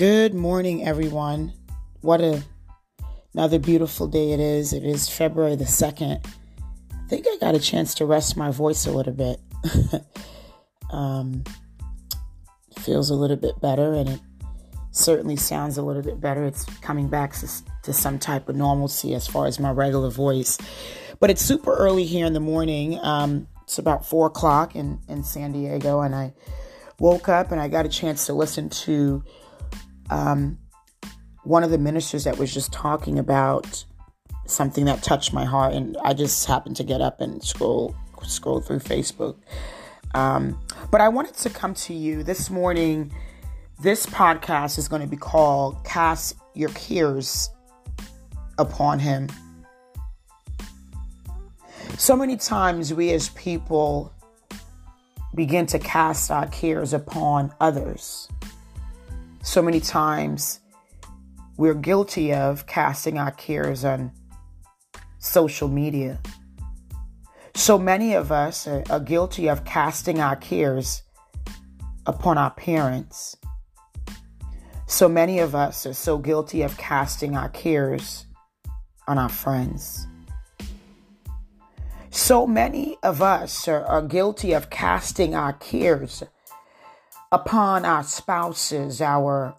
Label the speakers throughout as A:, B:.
A: Good morning, everyone. What a another beautiful day it is. It is February the 2nd. I think I got a chance to rest my voice a little bit. um, feels a little bit better and it certainly sounds a little bit better. It's coming back to, to some type of normalcy as far as my regular voice. But it's super early here in the morning. Um, it's about four o'clock in, in San Diego, and I woke up and I got a chance to listen to um, one of the ministers that was just talking about something that touched my heart, and I just happened to get up and scroll scroll through Facebook. Um, but I wanted to come to you this morning. This podcast is going to be called "Cast Your Cares Upon Him." So many times we as people begin to cast our cares upon others. So many times we're guilty of casting our cares on social media. So many of us are, guilty of casting our cares upon our parents. So many of us are so guilty of casting our cares on our friends. So many of us are, are guilty of casting our cares upon our spouses, our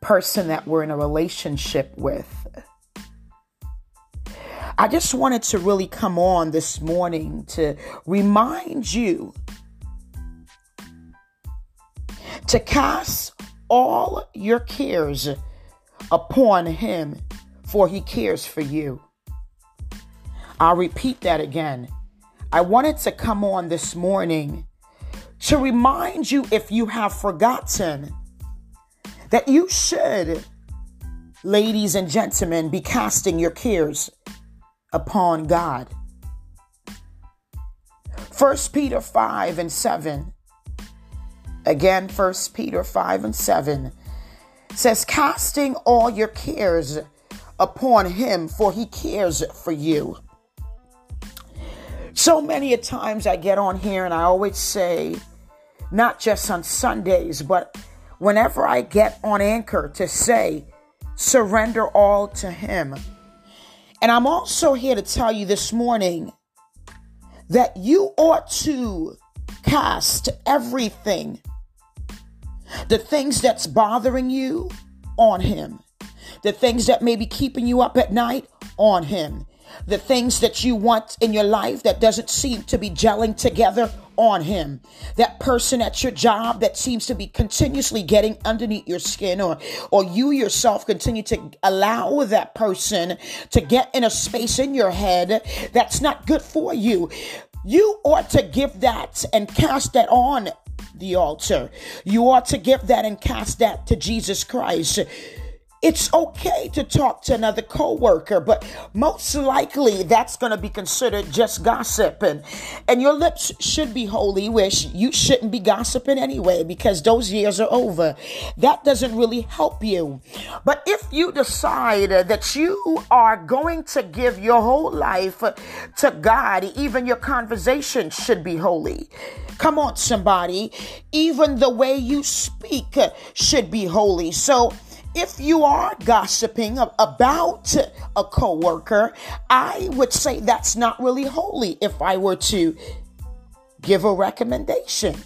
A: person that we're in a relationship with. I just wanted to really come on this morning to remind you to cast all your cares upon Him, for He cares for you. I'll repeat that again. I wanted to come on this morning to remind you if you have forgotten that you should, ladies and gentlemen, be casting your cares upon God. 1 Peter 5 and 7. Again, 1 Peter 5 and 7 says, Casting all your cares upon him, for he cares for you. So many a times I get on here and I always say, not just on Sundays, but whenever I get on anchor to say, surrender all to Him. And I'm also here to tell you this morning that you ought to cast everything, the things that's bothering you, on Him, the things that may be keeping you up at night, on Him the things that you want in your life that doesn't seem to be gelling together on him. That person at your job that seems to be continuously getting underneath your skin or or you yourself continue to allow that person to get in a space in your head that's not good for you. You ought to give that and cast that on the altar. You ought to give that and cast that to Jesus Christ. It's okay to talk to another coworker, but most likely that's going to be considered just gossip. And, and your lips should be holy, which you shouldn't be gossiping anyway because those years are over. That doesn't really help you. But if you decide that you are going to give your whole life to God, even your conversation should be holy. Come on, somebody. Even the way you speak should be holy. So, if you are gossiping about a coworker, I would say that's not really holy if I were to give a recommendation.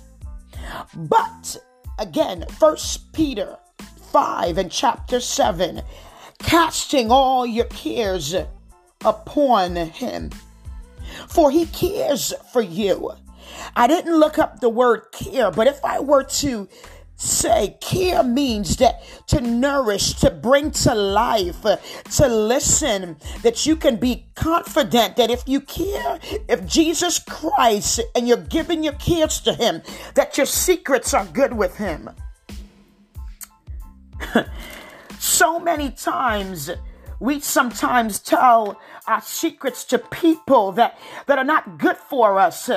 A: But again, First Peter 5 and chapter 7, casting all your cares upon him, for he cares for you. I didn't look up the word care, but if I were to say care means that to nourish to bring to life uh, to listen that you can be confident that if you care if jesus christ and you're giving your cares to him that your secrets are good with him so many times we sometimes tell our secrets to people that, that are not good for us.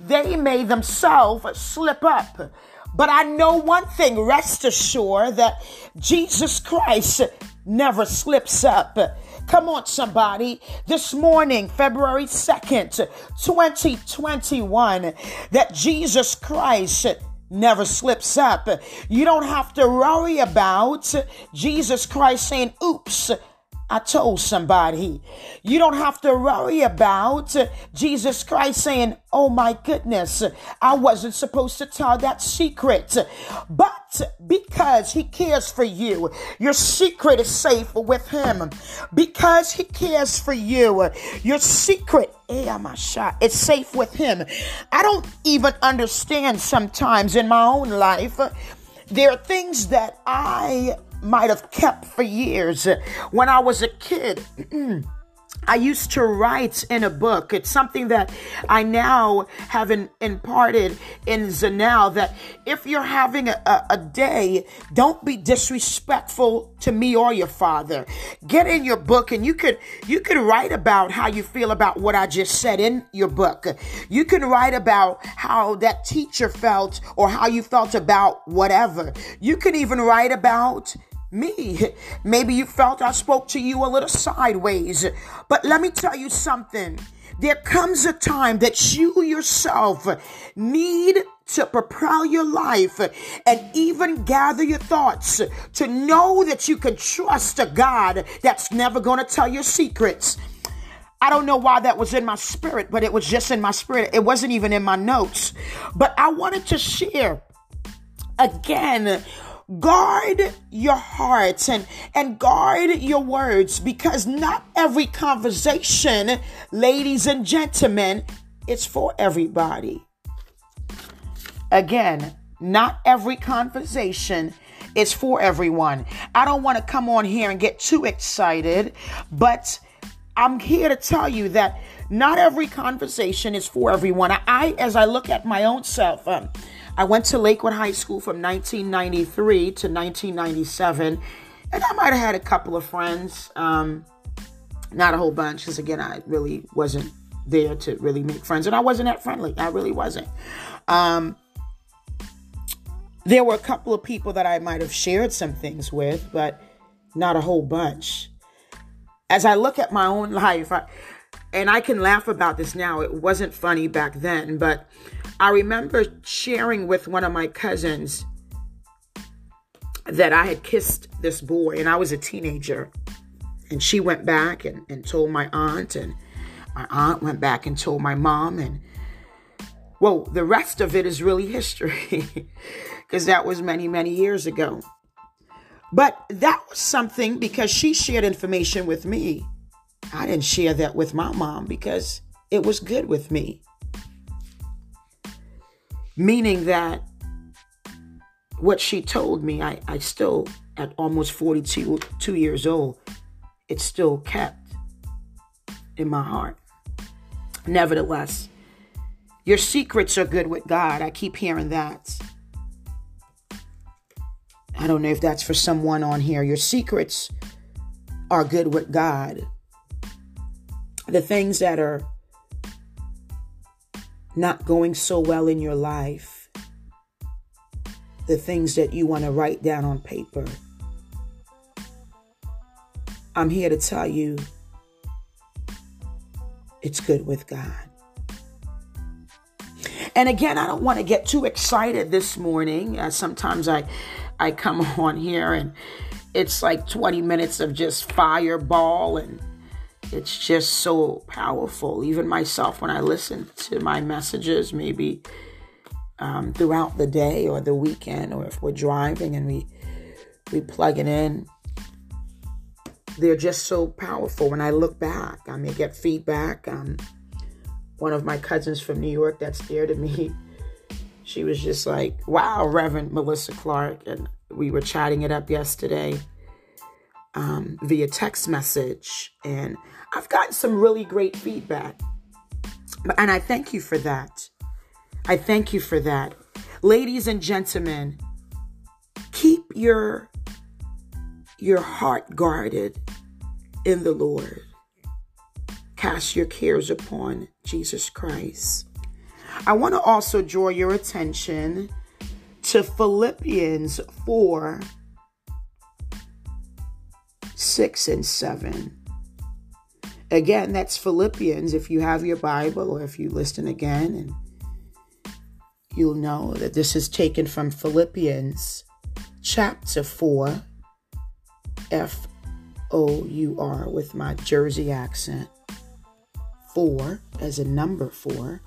A: They may themselves slip up but I know one thing, rest assured that Jesus Christ never slips up. Come on, somebody. This morning, February 2nd, 2021, that Jesus Christ never slips up. You don't have to worry about Jesus Christ saying, oops, I told somebody. You don't have to worry about Jesus Christ saying, Oh my goodness, I wasn't supposed to tell that secret. But because He cares for you, your secret is safe with Him. Because He cares for you, your secret eh, it's safe with Him. I don't even understand sometimes in my own life. There are things that I might have kept for years. When I was a kid, I used to write in a book. It's something that I now have in, imparted in Zanel that if you're having a, a, a, day, don't be disrespectful to me or your father. Get in your book and you could you could write about how you feel about what I just said in your book. You can write about how that teacher felt or how you felt about whatever. You can even write about me. Maybe you felt I spoke to you a little sideways. But let me tell you something. There comes a time that you yourself need to propel your life and even gather your thoughts to know that you can trust a God that's never going to tell your secrets. I don't know why that was in my spirit, but it was just in my spirit. It wasn't even in my notes. But I wanted to share again guard your hearts and, and guard your words because not every conversation, ladies and gentlemen, is for everybody. Again, not every conversation is for everyone. I don't want to come on here and get too excited, but I'm here to tell you that not every conversation is for everyone. I, as I look at my own self, um, I went to Lakewood High School from 1993 to 1997, and I might have had a couple of friends, um, not a whole bunch, because again, I really wasn't there to really make friends, and I wasn't that friendly. I really wasn't. Um, there were a couple of people that I might have shared some things with, but not a whole bunch. As I look at my own life, I, and I can laugh about this now. It wasn't funny back then, but I remember sharing with one of my cousins that I had kissed this boy and I was a teenager. And she went back and, and told my aunt, and my aunt went back and told my mom. And well, the rest of it is really history because that was many, many years ago. But that was something because she shared information with me. I didn't share that with my mom because it was good with me meaning that what she told me, I, I still, at almost 42 two years old, it's still kept in my heart. Nevertheless, your secrets are good with God. I keep hearing that. I don't know if that's for someone on here. Your secrets are good with God. The things that are not going so well in your life, the things that you want to write down on paper. I'm here to tell you it's good with God. And again, I don't want to get too excited this morning. Uh, sometimes I, I come on here and it's like 20 minutes of just fireball and it's just so powerful. Even myself, when I listen to my messages, maybe um, throughout the day or the weekend, or if we're driving and we we plug it in, they're just so powerful. When I look back, I may get feedback. Um, one of my cousins from New York that's dear to me, she was just like, "Wow, Reverend Melissa Clarke," and we were chatting it up yesterday um, via text message, and I've gotten some really great feedback. And I thank you for that. I thank you for that. Ladies and gentlemen, keep your your heart guarded in the Lord. Cast your cares upon Jesus Christ. I want to also draw your attention to Philippians 4 6 and 7. Again, that's Philippians if you have your Bible or if you listen again and you'll know that this is taken from Philippians chapter 4, F O U R, with my Jersey accent. 4 as a number 4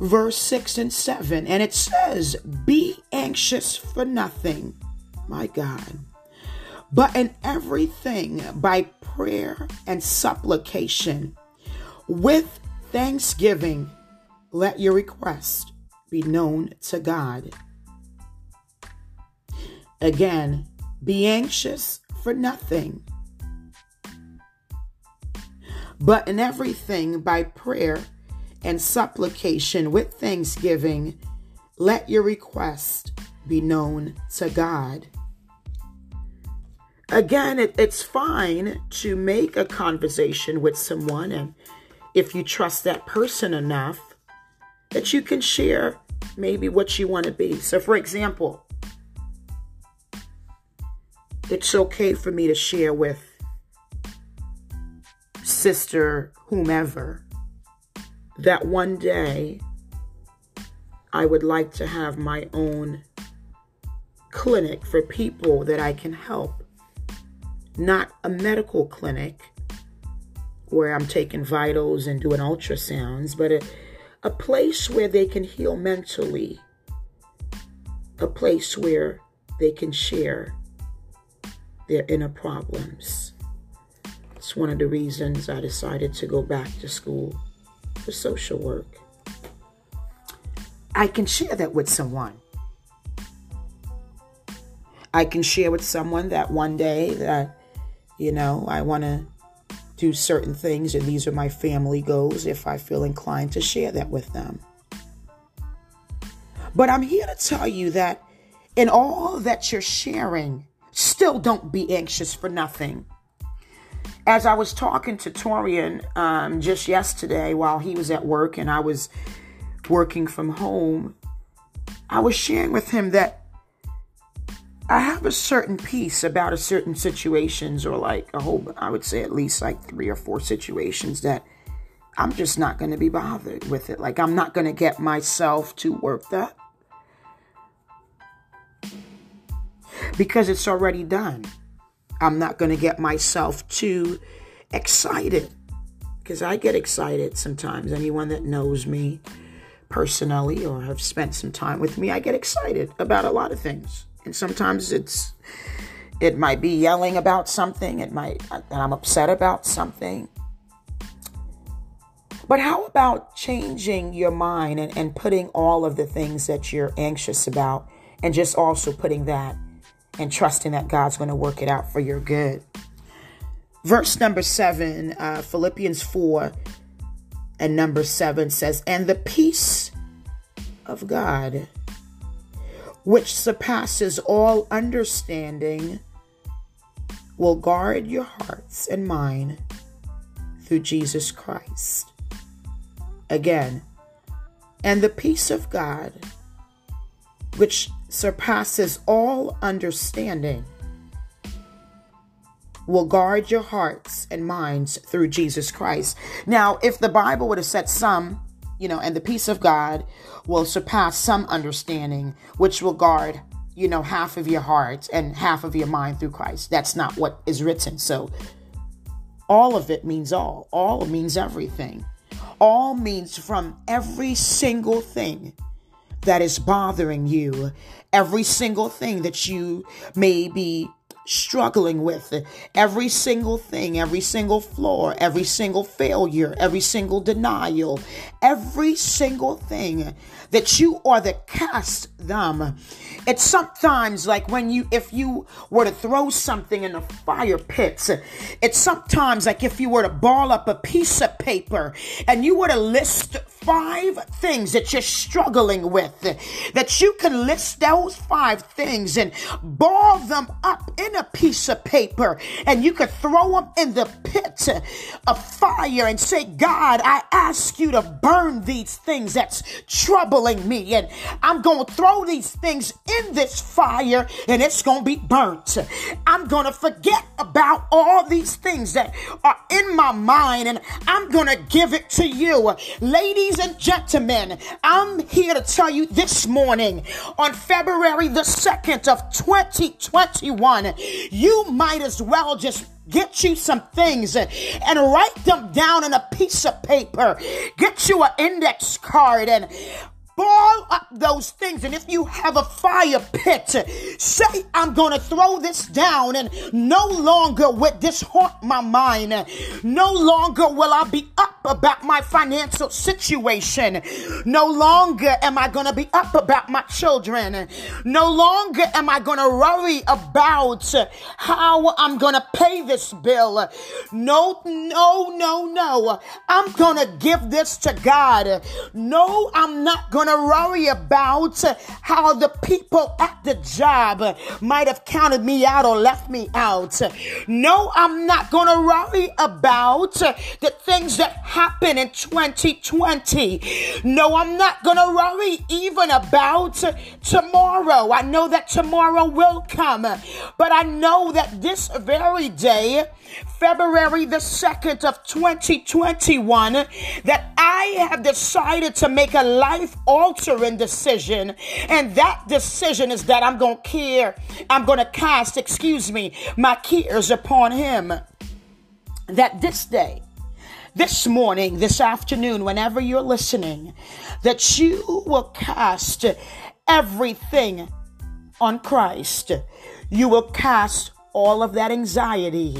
A: verse 6 and 7. And it says, Be anxious for nothing, my God, but in everything by prayer and supplication with thanksgiving, let your request be known to God. Again, be anxious for nothing, but in everything by prayer and supplication with thanksgiving, let your request be known to God. Again, it, it's fine to make a conversation with someone, and if you trust that person enough, that you can share maybe what you want to be. So, for example, it's okay for me to share with sister whomever that one day I would like to have my own clinic for people that I can help. Not a medical clinic where I'm taking vitals and doing ultrasounds, but a, a place where they can heal mentally, a place where they can share their inner problems. It's one of the reasons I decided to go back to school for social work. I can share that with someone. I can share with someone that one day that, you know, I want to do certain things and these are my family goals if I feel inclined to share that with them. But I'm here to tell you that in all that you're sharing, still don't be anxious for nothing as I was talking to Torian um, just yesterday while he was at work and I was working from home, I was sharing with him that I have a certain peace about a certain situations or like a whole, I would say at least like three or four situations that I'm just not going to be bothered with it. Like I'm not going to get myself to work that because it's already done. I'm not going to get myself too excited because I get excited sometimes. Anyone that knows me personally or have spent some time with me, I get excited about a lot of things. Sometimes it's it might be yelling about something, it might I'm upset about something. But how about changing your mind and, and putting all of the things that you're anxious about and just also putting that and trusting that God's going to work it out for your good. Verse number seven, uh, Philippians 4 and number seven says, And the peace of God, which surpasses all understanding, will guard your hearts and mind through Jesus Christ. Again, and the peace of God, which surpasses all understanding, will guard your hearts and minds through Jesus Christ. Now, if the Bible would have said some, you know, and the peace of God will surpass some understanding, which will guard, you know, half of your heart and half of your mind through Christ. That's not what is written. So, all of it means all. All means everything. All means from every single thing that is bothering you, every single thing that you may be struggling with every single thing, every single flaw, every single failure, every single denial, every single thing that you are the cast them. It's sometimes like when you, if you were to throw something in a fire pit, it's sometimes like if you were to ball up a piece of paper and you were to list five things that you're struggling with, that you can list those five things and ball them up in a piece of paper and you could throw them in the pit of fire and say, God, I ask you to burn these things that's me. And I'm going to throw these things in this fire and it's going to be burnt. I'm going to forget about all these things that are in my mind and I'm going to give it to you. Ladies and gentlemen, I'm here to tell you this morning on February the 2nd of 2021, you might as well just get you some things and write them down on a piece of paper. Get you an index card and ball up those things. And if you have a fire pit, say, I'm going to throw this down and no longer will this haunt my mind. No longer will I be up about my financial situation. No longer am I going to be up about my children. No longer am I going to worry about how I'm going to pay this bill. No, no, no, no. I'm going to give this to God. No, I'm not going to worry about how the people at the job might have counted me out or left me out. No, I'm not going to worry about the things that happen in 2020. No, I'm not going to worry even about tomorrow. I know that tomorrow will come, but I know that this very day, February the 2nd of 2021, that I have decided to make a life altering decision. And that decision is that I'm going to care, I'm going to cast, excuse me, my cares upon Him. That this day, this morning, this afternoon, whenever you're listening, that you will cast everything on Christ. You will cast all of that anxiety.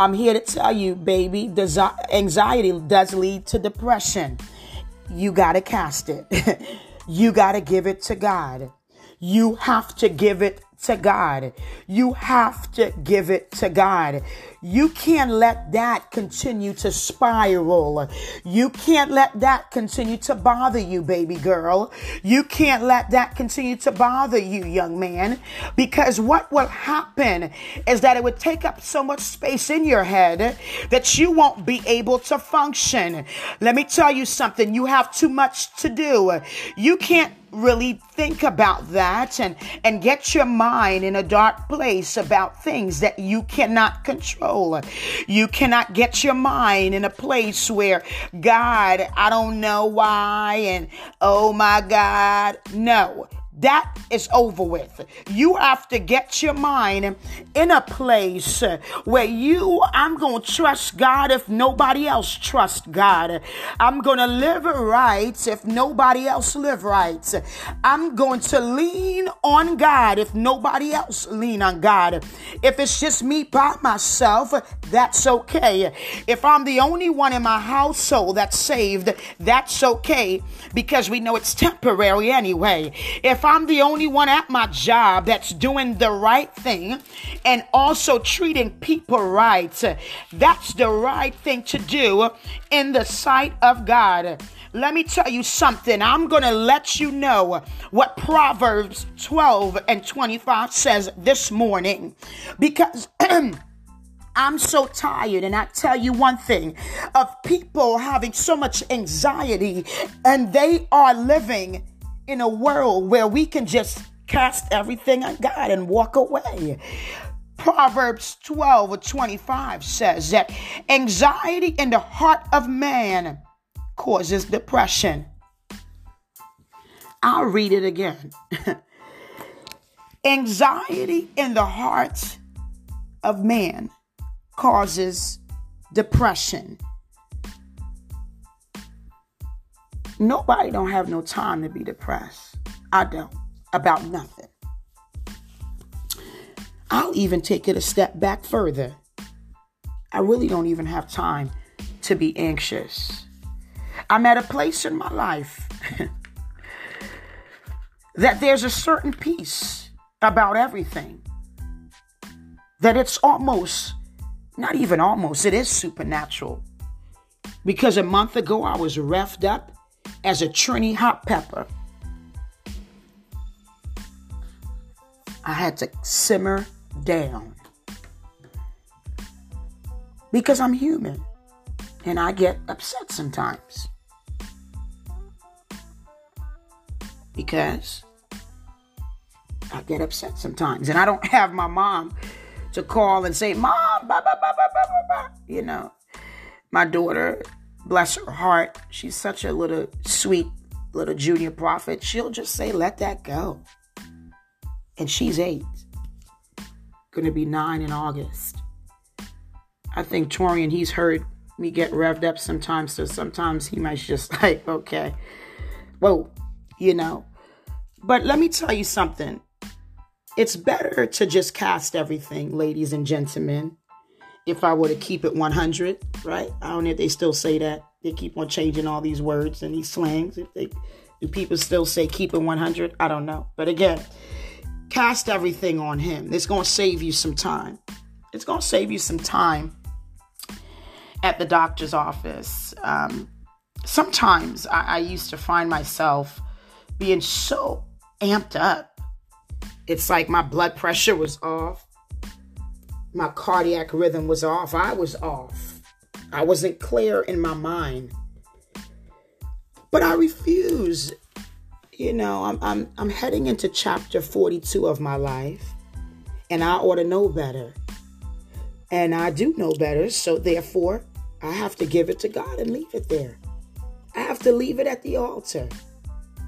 A: I'm here to tell you, baby, desi- anxiety does lead to depression. You got to cast it. you got to give it to God. You have to give it to God. You have to give it to God. You can't let that continue to spiral. You can't let that continue to bother you, baby girl. You can't let that continue to bother you, young man, because what will happen is that it would take up so much space in your head that you won't be able to function. Let me tell you something. You have too much to do. You can't really think about that and and get your mind in a dark place about things that you cannot control. You cannot get your mind in a place where God, I don't know why and oh my God, no. That is over with. You have to get your mind in a place where you, I'm going to trust God if nobody else trusts God. I'm going to live right if nobody else live right. I'm going to lean on God if nobody else lean on God. If it's just me by myself, that's okay. If I'm the only one in my household that's saved, that's okay because we know it's temporary anyway. If I'm the only one at my job that's doing the right thing and also treating people right. That's the right thing to do in the sight of God. Let me tell you something. I'm going to let you know what Proverbs 12 and 25 says this morning because. I'm so tired, and I tell you one thing of people having so much anxiety, and they are living in a world where we can just cast everything on God and walk away. Proverbs 12 or 25 says that anxiety in the heart of man causes depression. I'll read it again. anxiety in the heart of man causes depression. Nobody don't have no time to be depressed. I don't. About nothing. I'll even take it a step back further. I really don't even have time to be anxious. I'm at a place in my life that there's a certain peace about everything. That it's almost, not even almost, it is supernatural. Because a month ago I was reffed up as a Trini hot pepper. I had to simmer down because I'm human and I get upset sometimes. Because I get upset sometimes and I don't have my mom to call and say, Mom, you know. My daughter bless her heart, she's such a little sweet little junior prophet. She'll just say, let that go. And she's eight, going to be nine in August. I think Torian, he's heard me get revved up sometimes, so sometimes he might just like, okay, whoa, you know. But let me tell you something. It's better to just cast everything, ladies and gentlemen, if I were to keep it 100, right? I don't know if they still say that. They keep on changing all these words and these slangs. If they do people still say keep it 100? I don't know. But again, cast everything on him. It's going to save you some time. It's going to save you some time at the doctor's office. Um, sometimes I, I used to find myself being so amped up. It's like my blood pressure was off, my cardiac rhythm was off, I was off. I wasn't clear in my mind. But I refuse. You know, I'm I'm I'm heading into chapter 42 of my life, and I ought to know better. And I do know better, so therefore I have to give it to God and leave it there. I have to leave it at the altar.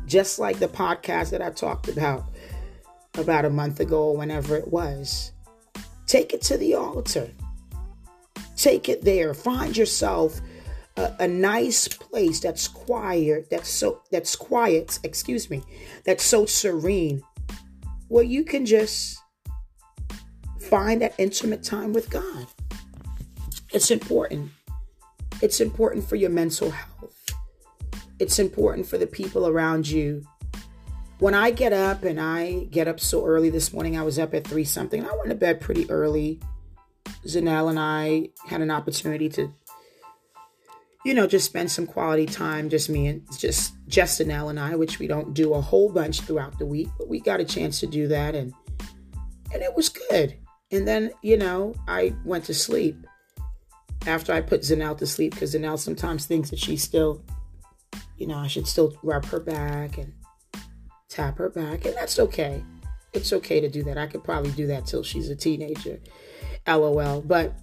A: Just like the podcast that I talked about about a month ago or whenever it was. Take it to the altar. Take it there. Find yourself a, a, nice place that's quiet, that's so that's quiet, excuse me, that's so serene, where you can just find that intimate time with God. It's important. It's important for your mental health. It's important for the people around you. When I get up and I get up so early this morning, I was up at three something. I went to bed pretty early. Zanelle and I had an opportunity to, you know, just spend some quality time, just me and just just and I, which we don't do a whole bunch throughout the week, but we got a chance to do that and and it was good. And then, you know, I went to sleep after I put Zanelle to sleep because Zanelle sometimes thinks that she's still, you know, I should still rub her back and tap her back, and that's okay. It's okay to do that. I could probably do that till she's a teenager. LOL. But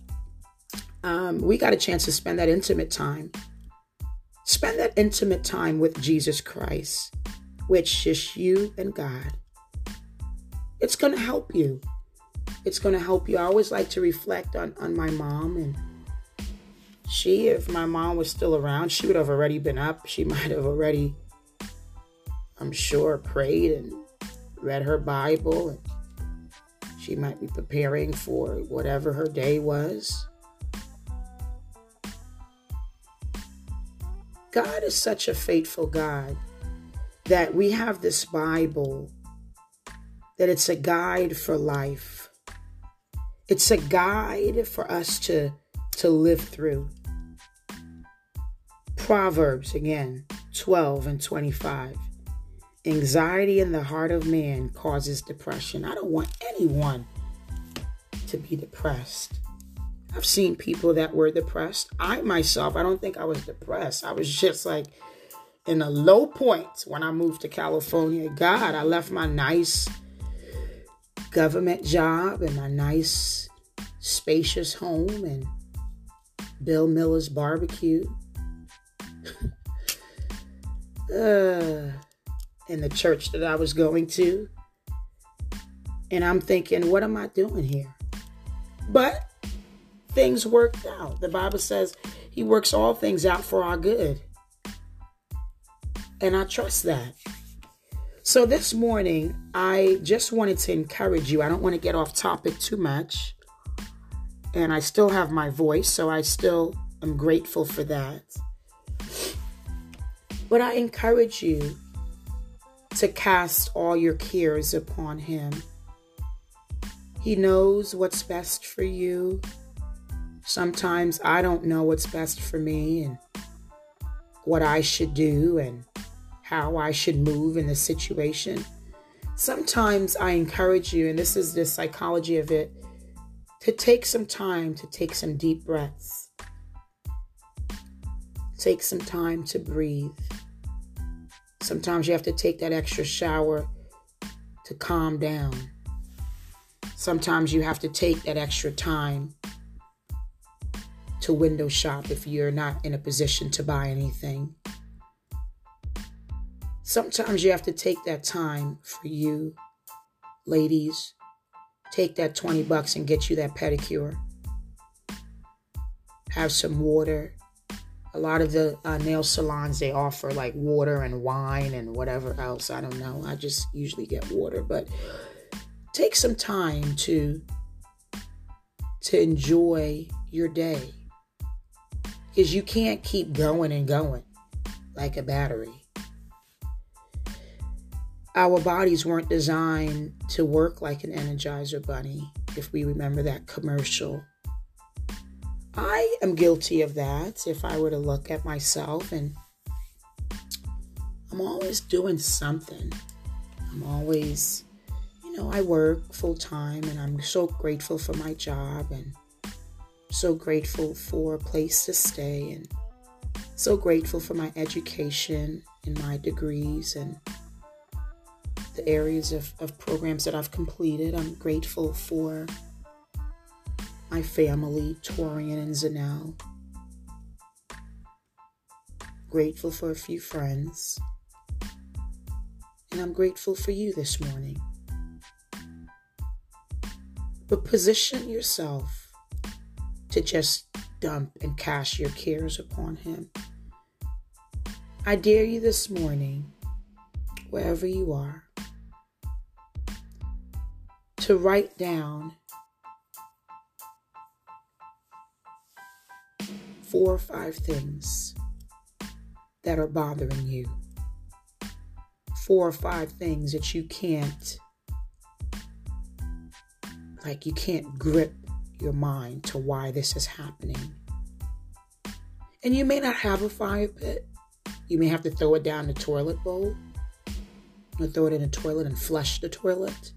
A: um, we got a chance to spend that intimate time. Spend that intimate time with Jesus Christ, which is you and God. It's going to help you. It's going to help you. I always like to reflect on, on my mom and she, if my mom was still around, she would have already been up. She might have already, I'm sure, prayed and read her Bible. And she might be preparing for whatever her day was. God is such a faithful God that we have this Bible, that it's a guide for life. It's a guide for us to, to live through. Proverbs again 12 and 25. Anxiety in the heart of man causes depression. I don't want anyone to be depressed. I've seen people that were depressed. I myself, I don't think I was depressed. I was just like in a low point when I moved to California. God, I left my nice government job and my nice spacious home and Bill Miller's barbecue uh, in the church that I was going to. And I'm thinking, what am I doing here? But things worked out. The Bible says he works all things out for our good. And I trust that. So this morning, I just wanted to encourage you. I don't want to get off topic too much. And I still have my voice, so I still am grateful for that. But I encourage you to cast all your cares upon Him. He knows what's best for you. Sometimes I don't know what's best for me and what I should do and how I should move in the situation. Sometimes I encourage you, and this is the psychology of it, to take some time to take some deep breaths. Take some time to breathe. Sometimes you have to take that extra shower to calm down. Sometimes you have to take that extra time to window shop if you're not in a position to buy anything. Sometimes you have to take that time for you, ladies. Take that 20 bucks and get you that pedicure. Have some water. A lot of the uh, nail salons they offer like water and wine and whatever else. I don't know. I just usually get water, but take some time to to enjoy your day because you can't keep going and going like a battery our bodies weren't designed to work like an energizer bunny, if we remember that commercial. Am guilty of that if I were to look at myself and I'm always doing something. I'm always, you know, I work full time and I'm so grateful for my job and so grateful for a place to stay and so grateful for my education and my degrees and the areas of, of programs that I've completed. I'm grateful for my family, Torian and Zanel. Grateful for a few friends. And I'm grateful for you this morning. But position yourself to just dump and cast your cares upon Him. I dare you this morning, wherever you are, to write down four or five things that are bothering you. Four or five things that you can't, like, you can't grip your mind to why this is happening. And you may not have a fire pit. You may have to throw it down the toilet bowl or throw it in the toilet and flush the toilet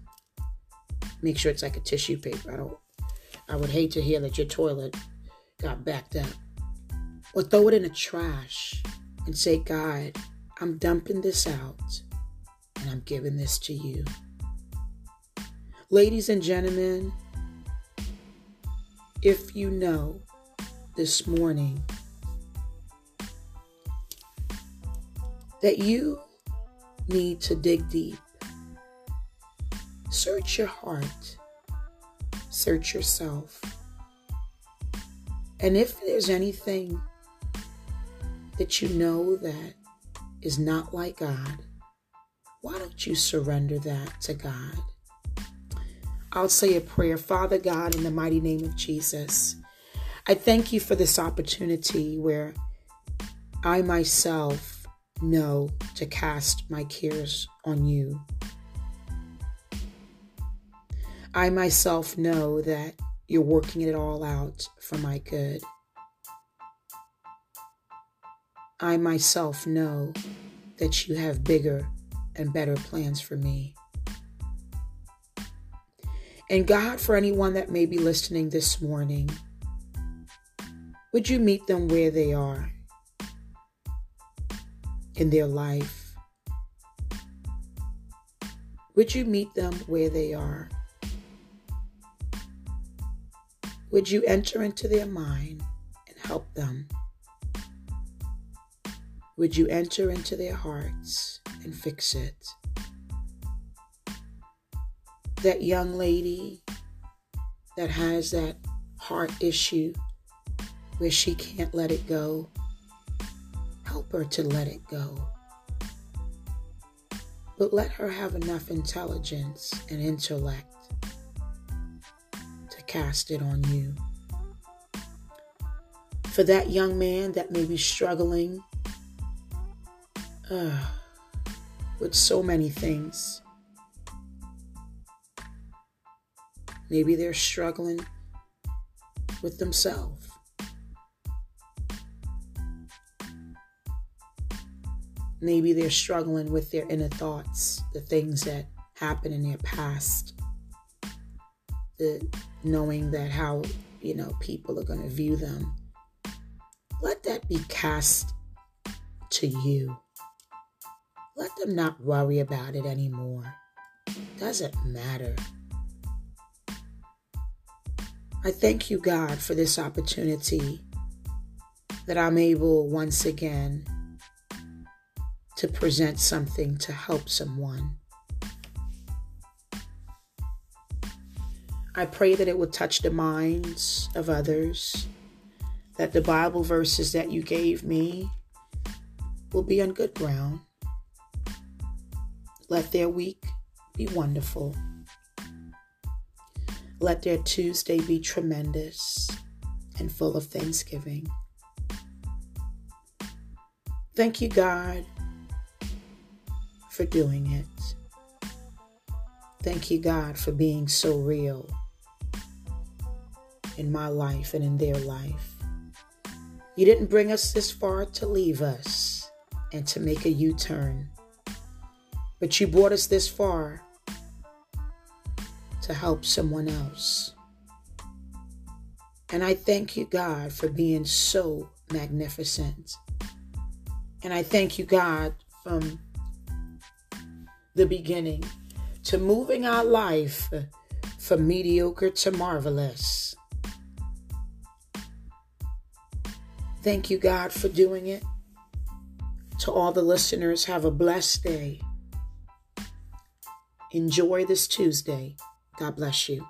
A: make sure it's like a tissue paper. I don't. I would hate to hear that your toilet got backed up. Or throw it in the trash and say, God, I'm dumping this out and I'm giving this to you. Ladies and gentlemen, if you know this morning that you need to dig deep Search your heart, search yourself. And if there's anything that you know that is not like God, why don't you surrender that to God? I'll say a prayer. Father God, in the mighty name of Jesus, I thank you for this opportunity where I myself know to cast my cares on you. I myself know that you're working it all out for my good. I myself know that you have bigger and better plans for me. And God, for anyone that may be listening this morning, would you meet them where they are in their life? Would you meet them where they are? Would you enter into their mind and help them? Would you enter into their hearts and fix it? That young lady that has that heart issue where she can't let it go, help her to let it go. But let her have enough intelligence and intellect to cast it on you. For that young man that may be struggling with so many things, maybe they're struggling with themselves. Maybe they're struggling with their inner thoughts, the things that happened in their past, the knowing that how, you know, people are going to view them. Let that be cast to you. Let them not worry about it anymore. Doesn't matter. I thank you, God, for this opportunity that I'm able once again to present something to help someone. I pray that it will touch the minds of others, that the Bible verses that you gave me will be on good ground. Let their week be wonderful. Let their Tuesday be tremendous and full of thanksgiving. Thank you, God, for doing it. Thank you, God, for being so real in my life and in their life. You didn't bring us this far to leave us and to make a U turn, but you brought us this far to help someone else. And I thank you, God, for being so magnificent. And I thank you, God, from the beginning to moving our life from mediocre to marvelous. Thank you, God, for doing it. To all the listeners, have a blessed day. Enjoy this Tuesday. God bless you.